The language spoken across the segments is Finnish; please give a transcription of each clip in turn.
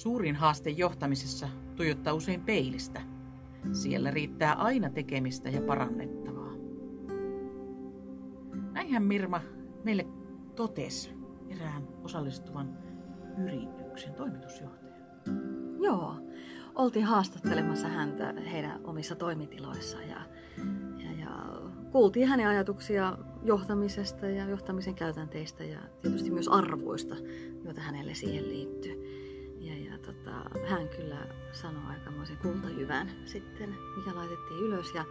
Suurin haaste johtamisessa tuijottaa usein peilistä. Siellä riittää aina tekemistä ja parannettavaa. Näinhän Mirma meille totesi erään osallistuvan yrityksen toimitusjohtaja. Joo, oltiin haastattelemassa häntä heidän omissa toimitiloissaan ja, ja, ja kuultiin hänen ajatuksia johtamisesta ja johtamisen käytänteistä ja tietysti myös arvoista, joita hänelle siihen liittyy. Tota, hän kyllä sanoi aikamoisen kultajyvän sitten, mikä laitettiin ylös ja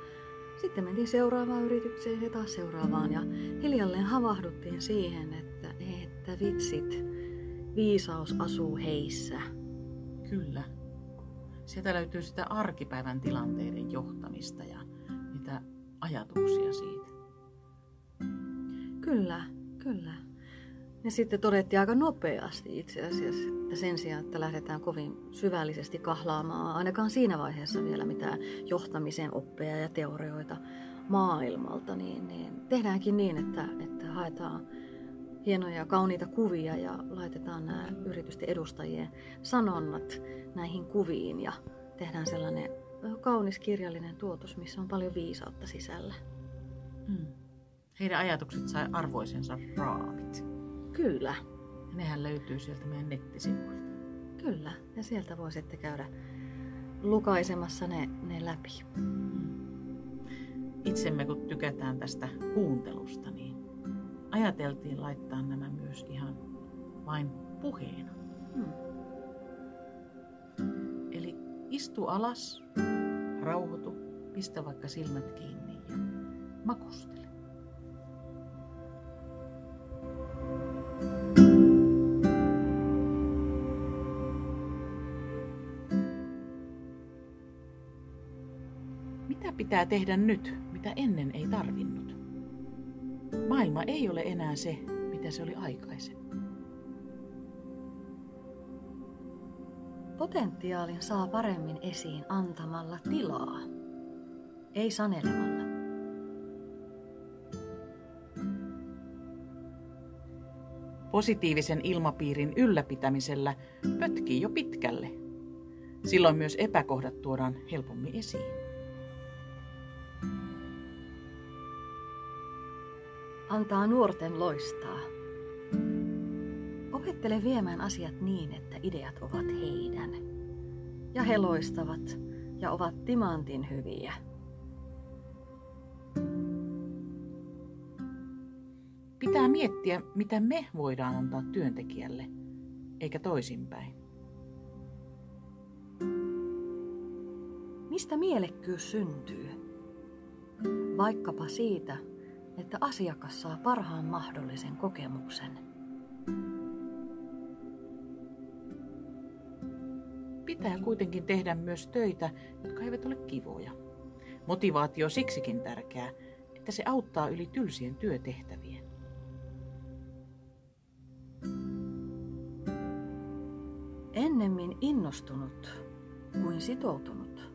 sitten mentiin seuraavaan yritykseen ja taas seuraavaan ja hiljalleen havahduttiin siihen, että, että vitsit, viisaus asuu heissä. Kyllä. Sieltä löytyy sitä arkipäivän tilanteiden johtamista ja niitä ajatuksia siitä. Kyllä, kyllä. Ja sitten todettiin aika nopeasti itse asiassa, että sen sijaan, että lähdetään kovin syvällisesti kahlaamaan, ainakaan siinä vaiheessa vielä mitään johtamisen oppeja ja teorioita maailmalta, niin, niin tehdäänkin niin, että, että haetaan hienoja kauniita kuvia ja laitetaan nämä yritysten edustajien sanonnat näihin kuviin ja tehdään sellainen kaunis kirjallinen tuotos, missä on paljon viisautta sisällä. Hmm. Heidän ajatukset sai arvoisensa raamit. Kyllä. Ja nehän löytyy sieltä meidän nettisivuilta. Kyllä, ja sieltä voi sitten käydä lukaisemassa ne, ne läpi. Itsemme kun tykätään tästä kuuntelusta, niin ajateltiin laittaa nämä myös ihan vain puheena. Hmm. Eli istu alas, rauhoitu, pistä vaikka silmät kiinni ja makustele. Mitä pitää tehdä nyt, mitä ennen ei tarvinnut? Maailma ei ole enää se, mitä se oli aikaisemmin. Potentiaalin saa paremmin esiin antamalla tilaa, ei sanelemalla. Positiivisen ilmapiirin ylläpitämisellä pötkii jo pitkälle. Silloin myös epäkohdat tuodaan helpommin esiin. Antaa nuorten loistaa. Opettele viemään asiat niin, että ideat ovat heidän. Ja he loistavat ja ovat timantin hyviä. Pitää miettiä, mitä me voidaan antaa työntekijälle, eikä toisinpäin. Mistä mielekkyys syntyy? Vaikkapa siitä, että asiakas saa parhaan mahdollisen kokemuksen. Pitää kuitenkin tehdä myös töitä, jotka eivät ole kivoja. Motivaatio siksikin tärkeää, että se auttaa yli tylsien työtehtävien. Ennemmin innostunut kuin sitoutunut.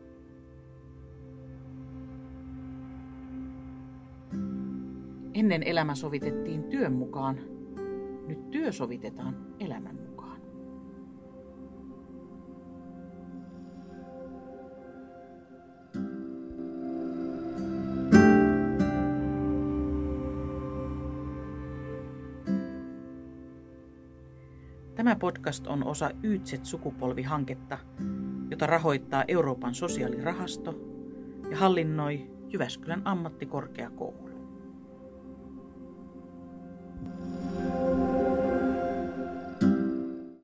Ennen elämä sovitettiin työn mukaan, nyt työ sovitetaan elämän mukaan. Tämä podcast on osa Yytset-sukupolvihanketta, jota rahoittaa Euroopan sosiaalirahasto ja hallinnoi Jyväskylän ammattikorkeakoulu. Thank you.